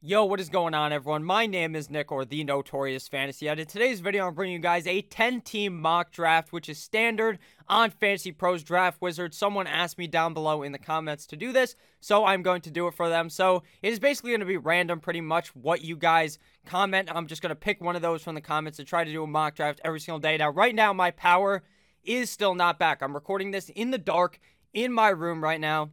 Yo, what is going on, everyone? My name is Nick, or the Notorious Fantasy. And in today's video, I'm bringing you guys a 10-team mock draft, which is standard on Fantasy Pros Draft Wizard. Someone asked me down below in the comments to do this, so I'm going to do it for them. So it is basically going to be random, pretty much, what you guys comment. I'm just going to pick one of those from the comments and try to do a mock draft every single day. Now, right now, my power is still not back. I'm recording this in the dark in my room right now.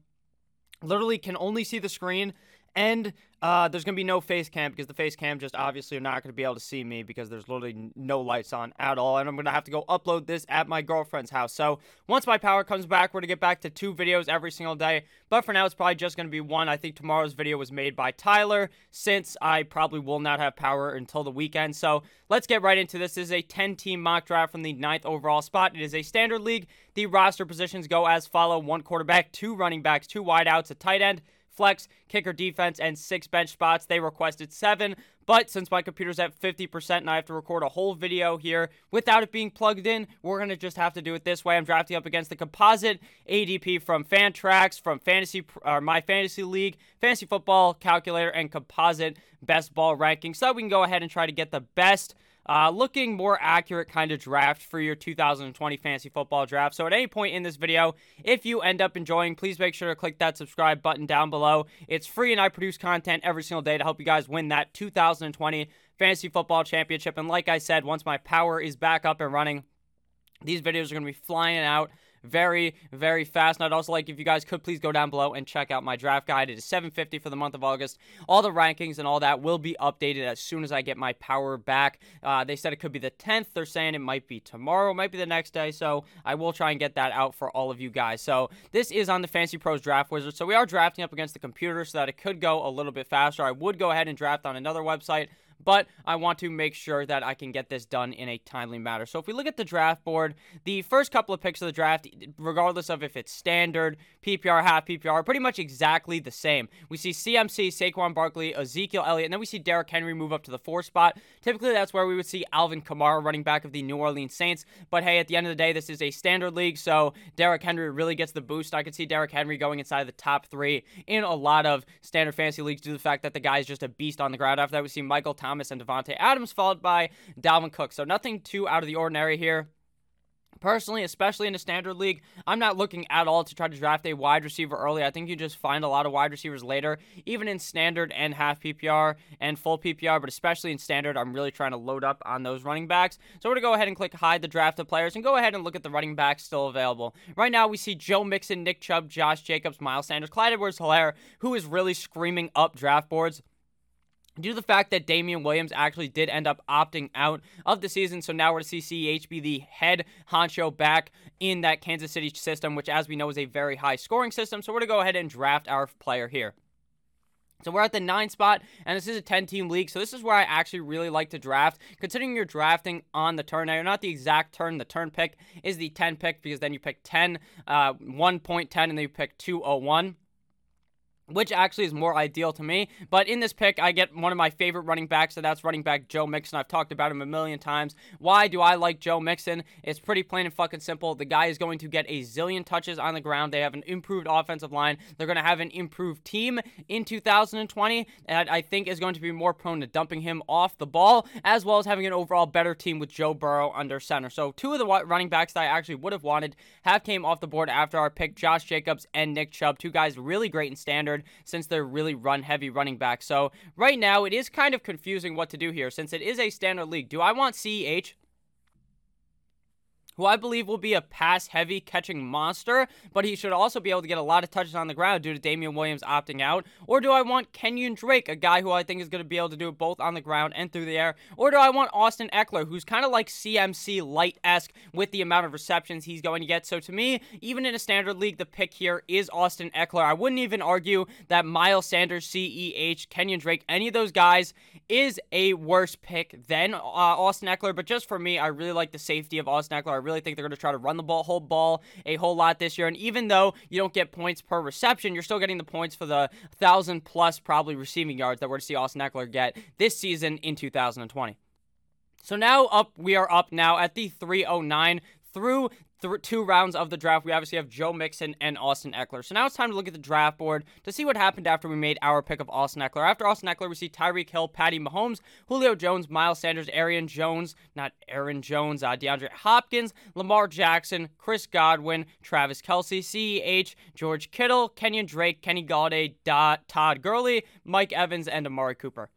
Literally can only see the screen and uh, there's to be no face cam because the face cam just obviously are not to be able to see me because there's literally no lights on at all. And I'm to have to go upload this at my girlfriend's house. So once my power comes back, we're to get back to two videos every single day. But for now, it's probably just to be one. I think tomorrow's video was made by Tyler since I probably will not have power until the weekend. So let's get right into this. This is a 10 team mock draft from the ninth overall spot. It is a standard league. The roster positions go as follow one quarterback, two running backs, two wideouts, a tight end flex, kicker defense, and six bench spots. They requested seven, but since my computer's at 50% and I have to record a whole video here without it being plugged in, we're going to just have to do it this way. I'm drafting up against the composite ADP from Fantrax, from Fantasy or My Fantasy League, Fantasy Football Calculator, and Composite Best Ball Ranking. So we can go ahead and try to get the best uh, looking more accurate kind of draft for your 2020 fantasy football draft. So, at any point in this video, if you end up enjoying, please make sure to click that subscribe button down below. It's free, and I produce content every single day to help you guys win that 2020 fantasy football championship. And like I said, once my power is back up and running, these videos are going to be flying out very, very fast. And I'd also like if you guys could please go down below and check out my draft guide. It is 750 for the month of August. All the rankings and all that will be updated as soon as I get my power back. Uh, they said it could be the 10th. They're saying it might be tomorrow, might be the next day. So I will try and get that out for all of you guys. So this is on the Fantasy Pros Draft Wizard. So we are drafting up against the computer so that it could go a little bit faster. I would go ahead and draft on another website but I want to make sure that I can get this done in a timely manner. So if we look at the draft board, the first couple of picks of the draft, regardless of if it's standard, PPR, half PPR, pretty much exactly the same. We see CMC, Saquon Barkley, Ezekiel Elliott, and then we see Derrick Henry move up to the four spot. Typically, that's where we would see Alvin Kamara, running back of the New Orleans Saints. But hey, at the end of the day, this is a standard league, so Derrick Henry really gets the boost. I could see Derrick Henry going inside the top three in a lot of standard fantasy leagues due to the fact that the guy is just a beast on the ground. After that, we see Michael Thomas and Davante Adams, followed by Dalvin Cook. So nothing too out of the ordinary here. Personally, especially in a standard league, I'm not looking at all to try to draft a wide receiver early. I think you just find a lot of wide receivers later, even in standard and half PPR and full PPR, but especially in standard, I'm really trying to load up on those running backs. So we're going to go ahead and click hide the drafted players and go ahead and look at the running backs still available. Right now, we see Joe Mixon, Nick Chubb, Josh Jacobs, Miles Sanders, Clyde Edwards Helaire, who is really screaming up draft boards due to the fact that Damien Williams actually did end up opting out of the season. So now we're to see CEH be the head honcho back in that Kansas City system, which, as we know, is a very high scoring system. So we're going to go ahead and draft our player here. So we're at the nine spot, and this is a 10 team league. So this is where I actually really like to draft. Considering you're drafting on the turn, now you're not the exact turn. The turn pick is the 10 pick because then you pick 10, uh, 1.10, and then you pick 201 which actually is more ideal to me. But in this pick, I get one of my favorite running backs, and that's running back Joe Mixon. I've talked about him a million times. Why do I like Joe Mixon? It's pretty plain and fucking simple. The guy is going to get a zillion touches on the ground. They have an improved offensive line. They're going to have an improved team in 2020, and I think is going to be more prone to dumping him off the ball, as well as having an overall better team with Joe Burrow under center. So two of the running backs that I actually would have wanted have came off the board after our pick, Josh Jacobs and Nick Chubb. Two guys really great in since they're really run heavy running back. So right now it is kind of confusing what to do here since it is a standard league. Do I want CEH? Who I believe will be a pass heavy catching monster, but he should also be able to get a lot of touches on the ground due to Damien Williams opting out? Or do I want Kenyon Drake, a guy who I think is going to be able to do it both on the ground and through the air? Or do I want Austin Ekeler, who's kind of like CMC light esque with the amount of receptions he's going to get? So to me, even in a standard league, the pick here is Austin Ekeler. I wouldn't even argue that Miles Sanders, CEH, Kenyon Drake, any of those guys is a worse pick than uh, Austin Ekeler, But just for me, I really like the safety of Austin Ekeler. I really think they're going to try to run the ball, whole ball a whole lot this year. And even though you don't get points per reception, you're still getting the points for the thousand plus probably receiving yards that we're to see Austin Ekeler get this season in 2020. So now up, we are up now at the 309 through th- two rounds of the draft, we obviously have Joe Mixon and Austin Ekeler. So now it's time to look at the draft board to see what happened after we made our pick of Austin Ekeler. After Austin Ekeler, we see Tyreek Hill, Patty Mahomes, Julio Jones, Miles Sanders, Arian Jones, not Aaron Jones, uh, DeAndre Hopkins, Lamar Jackson, Chris Godwin, Travis Kelce, CEH, George Kittle, Kenyon Drake, Kenny Golladay, Todd Gurley, Mike Evans, and Amari Cooper.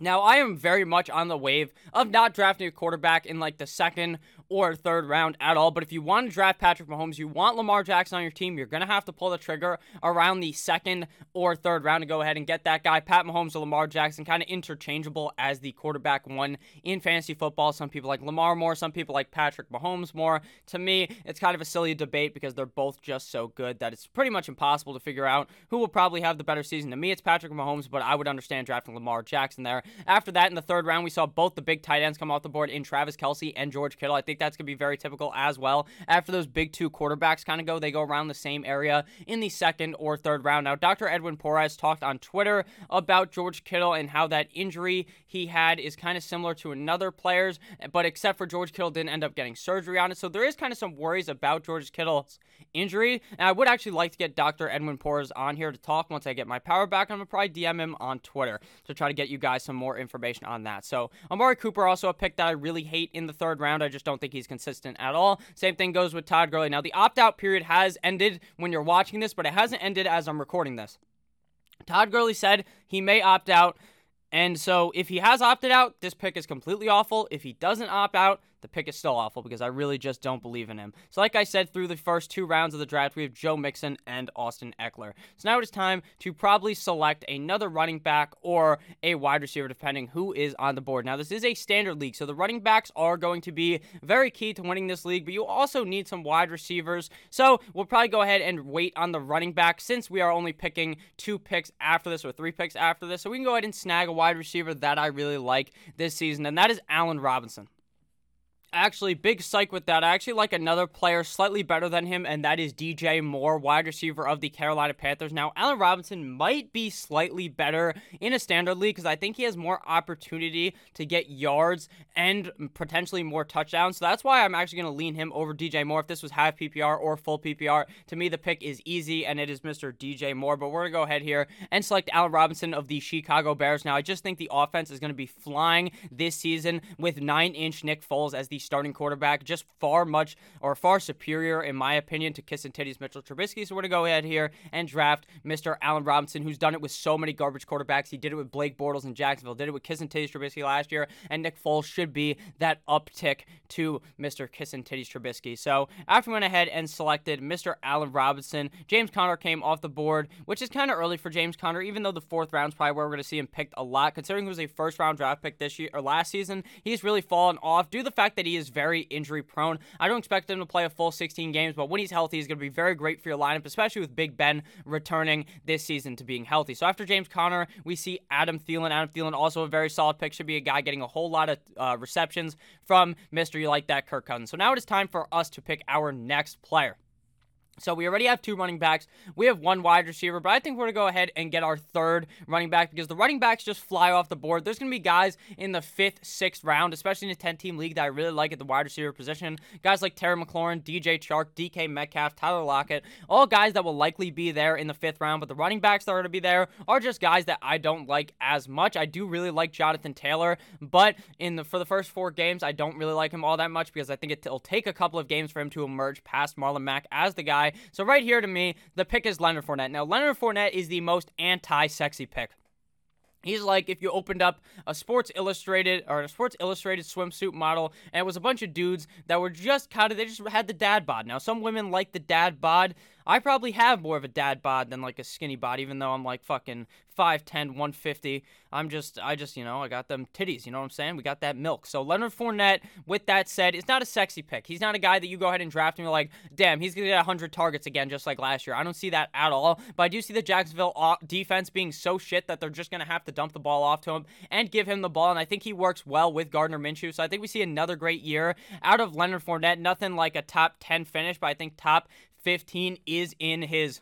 Now, I am very much on the wave of not drafting a quarterback in like the second or third round at all. But if you want to draft Patrick Mahomes, you want Lamar Jackson on your team, you're going to have to pull the trigger around the second or third round to go ahead and get that guy. Pat Mahomes or Lamar Jackson, kind of interchangeable as the quarterback one in fantasy football. Some people like Lamar more, some people like Patrick Mahomes more. To me, it's kind of a silly debate because they're both just so good that it's pretty much impossible to figure out who will probably have the better season. To me, it's Patrick Mahomes, but I would understand drafting Lamar Jackson there. After that, in the third round, we saw both the big tight ends come off the board in Travis Kelce and George Kittle. I think that's going to be very typical as well. After those big two quarterbacks kind of go, they go around the same area in the second or third round. Now, Dr. Edwin Porras talked on Twitter about George Kittle and how that injury he had is kind of similar to another player's, but except for George Kittle didn't end up getting surgery on it. So there is kind of some worries about George Kittle's injury. And I would actually like to get Dr. Edwin Porras on here to talk once I get my power back. I'm going to probably DM him on Twitter to try to get you guys some more information on that. So Amari Cooper also a pick that I really hate in the third round. I just don't think he's consistent at all. Same thing goes with Todd Gurley. Now the opt-out period has ended when you're watching this, but it hasn't ended as I'm recording this. Todd Gurley said he may opt out. And so if he has opted out, this pick is completely awful. If he doesn't opt out, the pick is still awful because I really just don't believe in him. So, like I said, through the first two rounds of the draft, we have Joe Mixon and Austin Ekeler. So now it is time to probably select another running back or a wide receiver, depending who is on the board. Now, this is a standard league, so the running backs are going to be very key to winning this league, but you also need some wide receivers. So we'll probably go ahead and wait on the running back since we are only picking two picks after this or three picks after this. So we can go ahead and snag a wide receiver that I really like this season, and that is Allen Robinson. Actually, big psych with that. I actually like another player slightly better than him, and that is DJ Moore, wide receiver of the Carolina Panthers. Now, Allen Robinson might be slightly better in a standard league because I think he has more opportunity to get yards and potentially more touchdowns. So that's why I'm actually going to lean him over DJ Moore. If this was half PPR or full PPR, to me, the pick is easy, and it is Mr. DJ Moore. But we're going to go ahead here and select Allen Robinson of the Chicago Bears. Now, I just think the offense is going to be flying this season with nine inch Nick Foles as the starting quarterback, just far much or far superior, in my opinion, to Kiss and Titties Mitchell Trubisky. So we're going to go ahead here and draft Mr. Allen Robinson, who's done it with so many garbage quarterbacks. He did it with Blake Bortles in Jacksonville, did it with Kiss and Titties Trubisky last year, and Nick Foles should be that uptick to Mr. Kiss and Titties Trubisky. So after we went ahead and selected Mr. Allen Robinson, James Conner came off the board, which is kind of early for James Conner, even though the fourth round's probably where we're going to see him picked a lot, considering he was a first round draft pick this year or last season. He's really fallen off due to the fact that he is very injury prone. I don't expect him to play a full 16 games, but when he's healthy, he's going to be very great for your lineup, especially with Big Ben returning this season to being healthy. So after James Conner, we see Adam Thielen. Adam Thielen also a very solid pick. Should be a guy getting a whole lot of uh, receptions from Mr. You Like That Kirk Cousins. So now it is time for us to pick our next player. So we already have two running backs. We have one wide receiver, but I think we're going to go ahead and get our third running back because the running backs just fly off the board. There's going to be guys in the fifth, sixth round, especially in a 10 team league that I really like at the wide receiver position. Guys like Terry McLaurin, DJ Chark, DK Metcalf, Tyler Lockett, all guys that will likely be there in the fifth round. But the running backs that are going to be there are just guys that I don't like as much. I do really like Jonathan Taylor, but in the for the first four games, I don't really like him all that much because I think it'll take a couple of games for him to emerge past Marlon Mack as the guy so right here to me, the pick is Leonard Fournette. Now, Leonard Fournette is the most anti-sexy pick. He's like if you opened up a Sports Illustrated or a Sports Illustrated swimsuit model, and it was a bunch of dudes that were just kind of they just had the dad bod. Now some women like the dad bod. I probably have more of a dad bod than like a skinny bod, even though I'm like fucking 5'10, 150. I'm just, I just, you know, I got them titties, you know what I'm saying? We got that milk. So Leonard Fournette, with that said, is not a sexy pick. He's not a guy that you go ahead and draft and you're like, damn, he's going to get 100 targets again just like last year. I don't see that at all. But I do see the Jacksonville defense being so shit that they're just going to have to dump the ball off to him and give him the ball. And I think he works well with Gardner Minshew. So I think we see another great year out of Leonard Fournette. Nothing like a top 10 finish, but I think top 15 is in his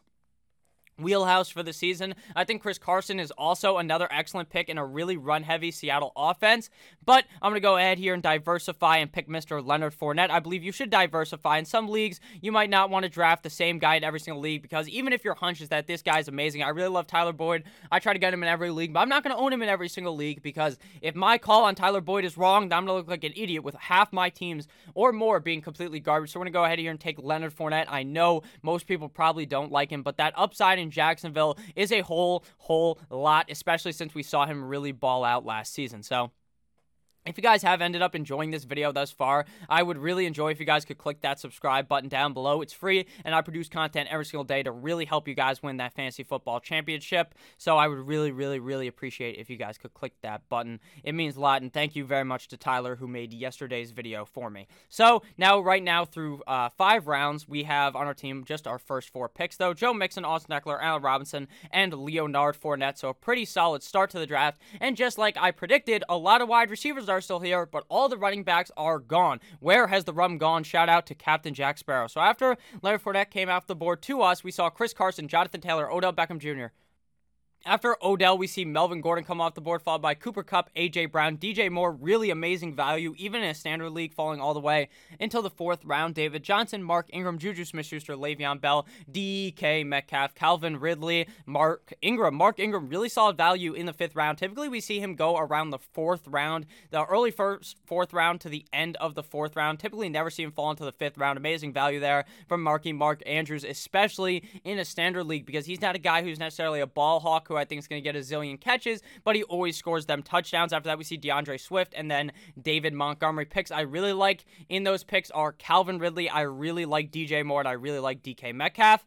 wheelhouse for the season. I think Chris Carson is also another excellent pick in a really run heavy Seattle offense. But I'm going to go ahead here and diversify and pick Mr. Leonard Fournette. I believe you should diversify. In some leagues, you might not want to draft the same guy in every single league because even if your hunch is that this guy is amazing, I really love Tyler Boyd. I try to get him in every league, but I'm not going to own him in every single league because if my call on Tyler Boyd is wrong, I'm going to look like an idiot with half my teams or more being completely garbage. So we're going to go ahead here and take Leonard Fournette. I know most people probably don't like him, but that upside in in Jacksonville is a whole, whole lot, especially since we saw him really ball out last season. So if you guys have ended up enjoying this video thus far, I would really enjoy if you guys could click that subscribe button down below. It's free, and I produce content every single day to really help you guys win that fantasy football championship. So I would really, really, really appreciate if you guys could click that button. It means a lot, and thank you very much to Tyler who made yesterday's video for me. So now, right now, through uh, five rounds, we have on our team just our first four picks, though. Joe Mixon, Austin Ekeler, Allen Robinson, and Leonard Fournette. So a pretty solid start to the draft. And just like I predicted, a lot of wide receivers are still here, but all the running backs are gone. Where has the rum gone? Shout out to Captain Jack Sparrow. So after Leonard Fournette came off the board to us, we saw Chris Carson, Jonathan Taylor, Odell Beckham Jr., after Odell, we see Melvin Gordon come off the board, followed by Cooper Kupp, A.J. Brown, DJ Moore, really amazing value, even in a standard league, falling all the way until the fourth round. David Johnson, Mark Ingram, Juju Smith-Schuster, Le'Veon Bell, D.K. Metcalf, Calvin Ridley, Mark Ingram. Mark Ingram, really solid value in the fifth round. Typically, we see him go around the fourth round, the early first fourth round to the end of the fourth round. Typically, never see him fall into the fifth round. Amazing value there from Marky Mark Andrews, especially in a standard league, because he's not a guy who's necessarily a ball hawk who I think is going to get a zillion catches, but he always scores them touchdowns. After that, we see D'Andre Swift and then David Montgomery picks. I really like in those picks are Calvin Ridley. I really like DJ Moore and I really like DK Metcalf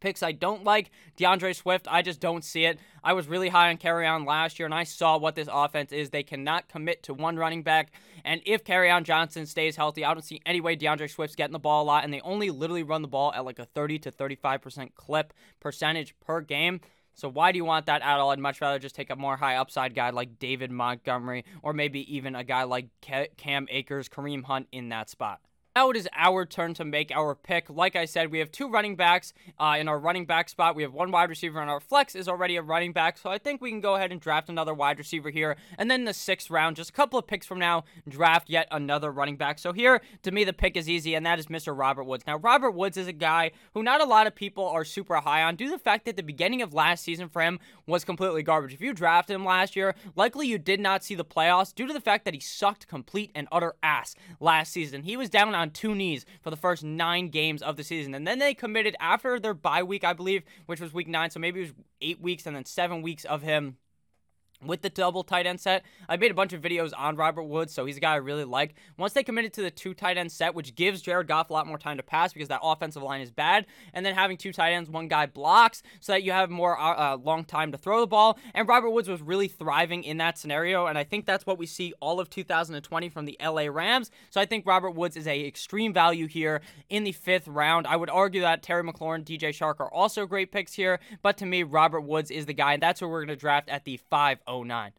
picks I don't like. D'Andre Swift, I just don't see it. I was really high on Kerryon last year, and I saw what this offense is. They cannot commit to one running back. And if Kerryon Johnson stays healthy, I don't see any way D'Andre Swift's getting the ball a lot, and they only literally run the ball at like a 30 to 35% clip percentage per game. So why do you want that at all? I'd much rather just take a more high upside guy like David Montgomery or maybe even a guy like Cam Akers, Kareem Hunt in that spot. Now it is our turn to make our pick. Like I said, we have two running backs uh, in our running back spot. We have one wide receiver, and our flex is already a running back. So I think we can go ahead and draft another wide receiver here. And then the sixth round, just a couple of picks from now, draft yet another running back. So here, to me, the pick is easy, and that is Mr. Robert Woods. Now, Robert Woods is a guy who not a lot of people are super high on due to the fact that the beginning of last season for him was completely garbage. If you drafted him last year, likely you did not see the playoffs due to the fact that he sucked complete and utter ass last season. He was down on two knees for the first nine games of the season. And then they committed after their bye week, I believe, which was week nine. So maybe it was eight weeks and then seven weeks of him with the double tight end set. I made a bunch of videos on Robert Woods, so he's a guy I really like. Once they committed to the two tight end set, which gives Jared Goff a lot more time to pass because that offensive line is bad, and then having two tight ends, one guy blocks, so that you have more uh, uh long time to throw the ball. And Robert Woods was really thriving in that scenario, and I think that's what we see all of 2020 from the LA Rams. So I think Robert Woods is a extreme value here in the fifth round. I would argue that Terry McLaurin, DJ Chark are also great picks here, but to me, Robert Woods is the guy, and that's where we're going to draft at the 5 09.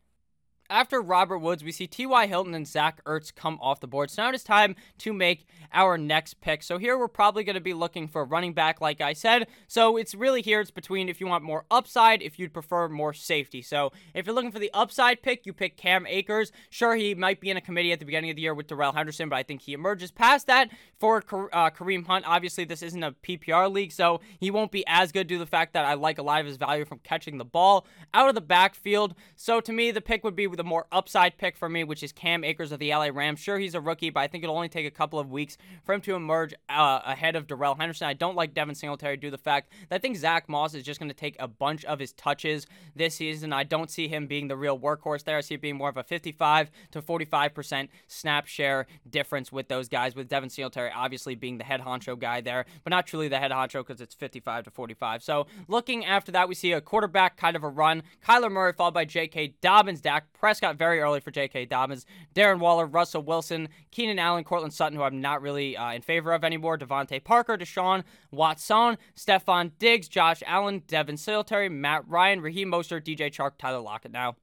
After Robert Woods, we see T.Y. Hilton and Zach Ertz come off the board. So now it is time to make our next pick. So here we're probably going to be looking for a running back, like I said. So it's really here, it's between if you want more upside, if you'd prefer more safety. So if you're looking for the upside pick, you pick Cam Akers. Sure, he might be in a committee at the beginning of the year with Darrell Henderson, but I think he emerges past that for uh, Kareem Hunt. Obviously, this isn't a PPR league, so he won't be as good due to the fact that I like a lot of his value from catching the ball out of the backfield. So to me, the pick would be with the more upside pick for me, which is Cam Akers of the LA Rams. Sure, he's a rookie, but I think it'll only take a couple of weeks for him to emerge uh, ahead of Darrell Henderson. I don't like Devin Singletary due to the fact that I think Zach Moss is just going to take a bunch of his touches this season. I don't see him being the real workhorse there. I see it being more of a 55 to 45% snap share difference with those guys, with Devin Singletary obviously being the head honcho guy there, but not truly the head honcho because it's 55 to 45. So looking after that, we see a quarterback kind of a run. Kyler Murray followed by J.K. Dobbins, Dak Prescott very early for J.K. Dobbins, Darren Waller, Russell Wilson, Keenan Allen, Courtland Sutton, who I'm not really uh, in favor of anymore, DeVante Parker, Deshaun Watson, Stefon Diggs, Josh Allen, Devin Singletary, Matt Ryan, Raheem Mostert, DJ Chark, Tyler Lockett now.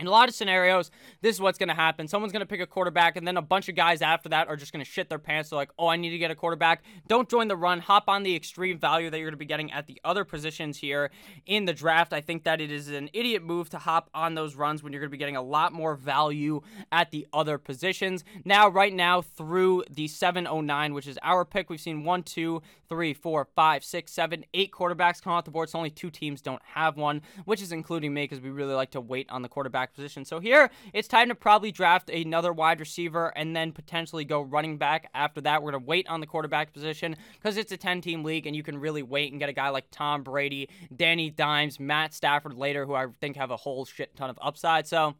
In a lot of scenarios, this is what's going to happen. Someone's going to pick a quarterback, and then a bunch of guys after that are just going to shit their pants. They're like, oh, I need to get a quarterback. Don't join the run. Hop on the extreme value that you're going to be getting at the other positions here in the draft. I think that it is an idiot move to hop on those runs when you're going to be getting a lot more value at the other positions. Now, right now, through the 709, which is our pick, we've seen one, two, three, four, five, six, seven, eight quarterbacks come off the board. So only two teams don't have one, which is including me because we really like to wait on the quarterback quarterback position. So here, it's time to probably draft another wide receiver and then potentially go running back after that. We're going to wait on the quarterback position because it's a 10 team league and you can really wait and get a guy like Tom Brady, Danny Dimes, Matt Stafford later, who I think have a whole shit ton of upside. So I'm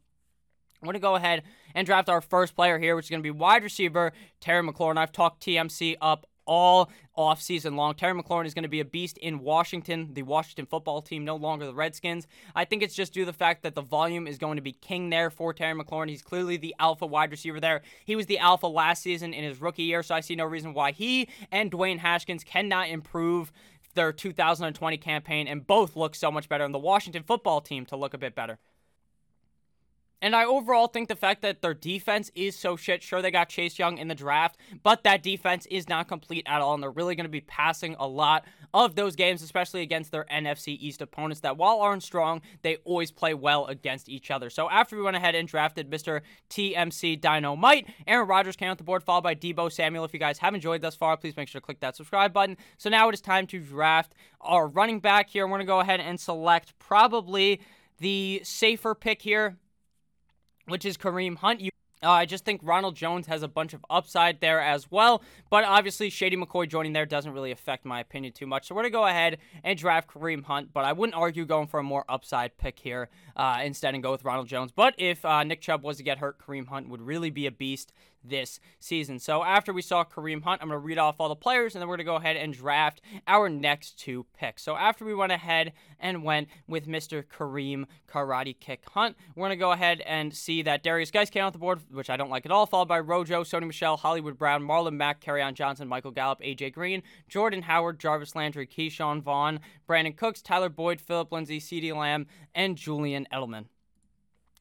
going to go ahead and draft our first player here, which is going to be wide receiver Terry McLaurin. I've talked TMC up all offseason long. Terry McLaurin is going to be a beast in Washington, the Washington football team, no longer the Redskins. I think it's just due to the fact that the volume is going to be king there for Terry McLaurin. He's clearly the alpha wide receiver there. He was the alpha last season in his rookie year, so I see no reason why he and Dwayne Haskins cannot improve their 2020 campaign and both look so much better, and the Washington football team to look a bit better. And I overall think the fact that their defense is so shit. Sure, they got Chase Young in the draft, but that defense is not complete at all. And they're really going to be passing a lot of those games, especially against their NFC East opponents that, while aren't strong, they always play well against each other. So after we went ahead and drafted Mr. TMC Dynamite, Aaron Rodgers came off the board, followed by Deebo Samuel. If you guys have enjoyed thus far, please make sure to click that subscribe button. So now it is time to draft our running back here. I'm going to go ahead and select probably the safer pick here which is Kareem Hunt. You uh, I just think Ronald Jones has a bunch of upside there as well, but obviously Shady McCoy joining there doesn't really affect my opinion too much. So we're going to go ahead and draft Kareem Hunt, but I wouldn't argue going for a more upside pick here uh, instead and go with Ronald Jones. But if uh, Nick Chubb was to get hurt, Kareem Hunt would really be a beast this season. So after we saw Kareem Hunt, I'm going to read off all the players and then we're going to go ahead and draft our next two picks. So after we went ahead and went with Mr. Kareem Karate Kick Hunt, we're going to go ahead and see that Derrius Guice came off the board, which I don't like at all, followed by Rojo, Sony Michel, Hollywood Brown, Marlon Mack, Kerryon Johnson, Michael Gallup, AJ Green, Jordan Howard, Jarvis Landry, Ke'Shawn Vaughn, Brandin Cooks, Tyler Boyd, Phillip Lindsay, CeeDee Lamb, and Julian Edelman.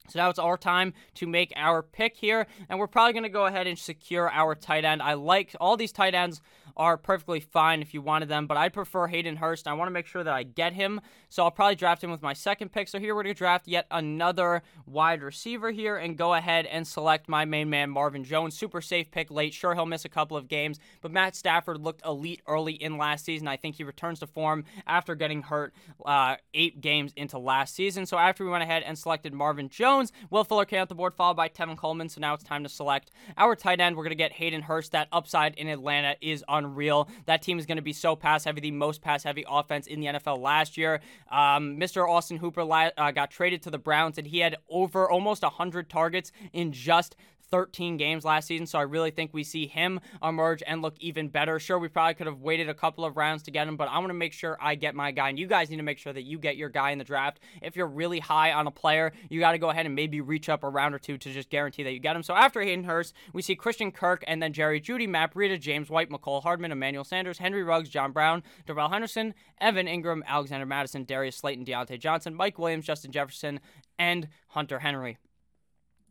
So now it's our time to make our pick here, and we're probably going to go ahead and secure our tight end. I like all these tight ends are perfectly fine if you wanted them, but I'd prefer Hayden Hurst. I want to make sure that I get him, so I'll probably draft him with my second pick. So here we're going to draft yet another wide receiver here and go ahead and select my main man, Marvin Jones. Super safe pick late. Sure, he'll miss a couple of games, but Matt Stafford looked elite early in last season. I think he returns to form after getting hurt uh, eight games into last season. So after we went ahead and selected Marvin Jones, Will Fuller came off the board, followed by Tevin Coleman. So now it's time to select our tight end. We're going to get Hayden Hurst. That upside in Atlanta is on unreal. That team is going to be so pass heavy, the most pass heavy offense in the NFL last year. Um, Mr. Austin Hooper uh, got traded to the Browns, and he had over almost 100 targets in just 13 games last season, so I really think we see him emerge and look even better. Sure, we probably could have waited a couple of rounds to get him, but I want to make sure I get my guy, and you guys need to make sure that you get your guy in the draft. If you're really high on a player, you got to go ahead and maybe reach up a round or two to just guarantee that you get him. So after Hayden Hurst, we see Christian Kirk and then Jerry Jeudy, Matt Breida, James White, Mecole Hardman, Emmanuel Sanders, Henry Ruggs, John Brown, Darrell Henderson, Evan Engram, Alexander Mattison, Darius Slayton, Diontae Johnson, Mike Williams, Justin Jefferson, and Hunter Henry.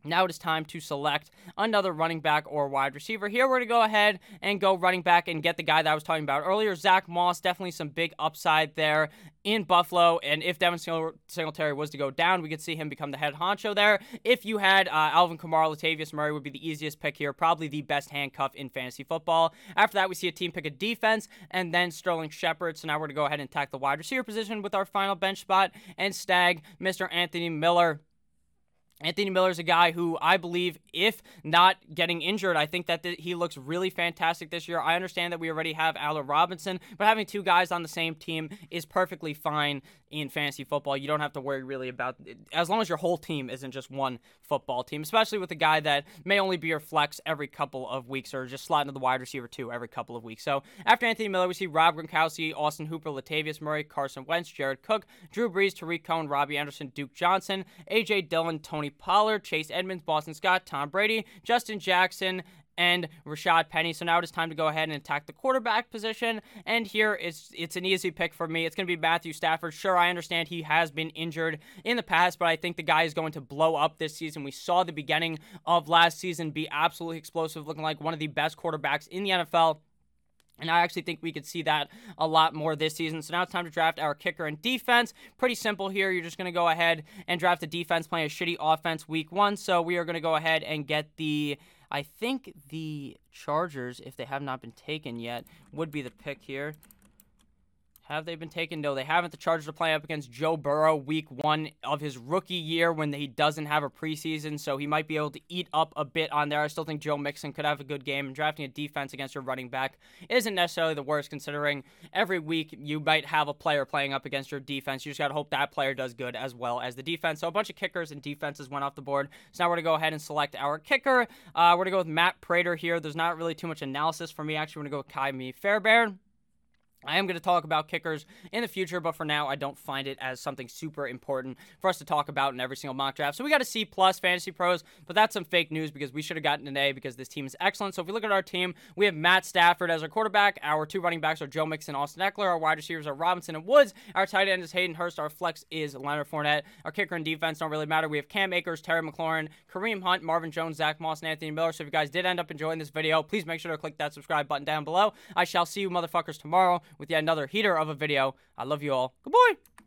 Now it is time to select another running back or wide receiver. Here we're going to go ahead and go running back and get the guy that I was talking about earlier, Zach Moss. Definitely some big upside there in Buffalo. And if Devin Singletary was to go down, we could see him become the head honcho there. If you had uh, Alvin Kamara, Latavius Murray would be the easiest pick here, probably the best handcuff in fantasy football. After that, we see a team pick a defense and then Sterling Shepard. So now we're going to go ahead and attack the wide receiver position with our final bench spot and stag Mr. Anthony Miller. Anthony Miller is a guy who I believe, if not getting injured, I think that th- he looks really fantastic this year. I understand that we already have Allen Robinson, but having two guys on the same team is perfectly fine in fantasy football. You don't have to worry really about as long as your whole team isn't just one football team, especially with a guy that may only be your flex every couple of weeks or just slot into the wide receiver too every couple of weeks. So after Anthony Miller, we see Rob Gronkowski, Austin Hooper, Latavius Murray, Carson Wentz, Jared Cook, Drew Brees, Tarik Cohen, Robbie Anderson, Duke Johnson, AJ Dillon, Tony Pollard, Chase Edmonds, Boston Scott, Tom Brady, Justin Jackson, and Rashad Penny. So now it is time to go ahead and attack the quarterback position. And here it's it's an easy pick for me. It's going to be Matthew Stafford. Sure, I understand he has been injured in the past, but I think the guy is going to blow up this season. We saw the beginning of last season be absolutely explosive, looking like one of the best quarterbacks in the NFL. And I actually think we could see that a lot more this season. So now it's time to draft our kicker and defense. Pretty simple here. You're just going to go ahead and draft a defense playing a shitty offense week one. So we are going to go ahead and get the I think the Chargers, if they have not been taken yet, would be the pick here. Have they been taken? No, they haven't. The Chargers are playing up against Joe Burrow week one of his rookie year when he doesn't have a preseason, so he might be able to eat up a bit on there. I still think Joe Mixon could have a good game, and drafting a defense against your running back isn't necessarily the worst, considering every week you might have a player playing up against your defense. You just got to hope that player does good as well as the defense. So a bunch of kickers and defenses went off the board. So now we're going to go ahead and select our kicker. Uh, we're going to go with Matt Prater here. There's not really too much analysis for me. Actually, we're going to go with Ka'imi Fairbairn. I am going to talk about kickers in the future, but for now, I don't find it as something super important for us to talk about in every single mock draft. So we got a C plus Fantasy Pros, but that's some fake news because we should have gotten an A because this team is excellent. So if we look at our team, we have Matt Stafford as our quarterback. Our two running backs are Joe Mixon, and Austin Ekeler. Our wide receivers are Robinson and Woods. Our tight end is Hayden Hurst. Our flex is Leonard Fournette. Our kicker and defense don't really matter. We have Cam Akers, Terry McLaurin, Kareem Hunt, Marvin Jones, Zach Moss, and Anthony Miller. So if you guys did end up enjoying this video, please make sure to click that subscribe button down below. I shall see you motherfuckers tomorrow with yet another heater of a video. I love you all. Goodbye.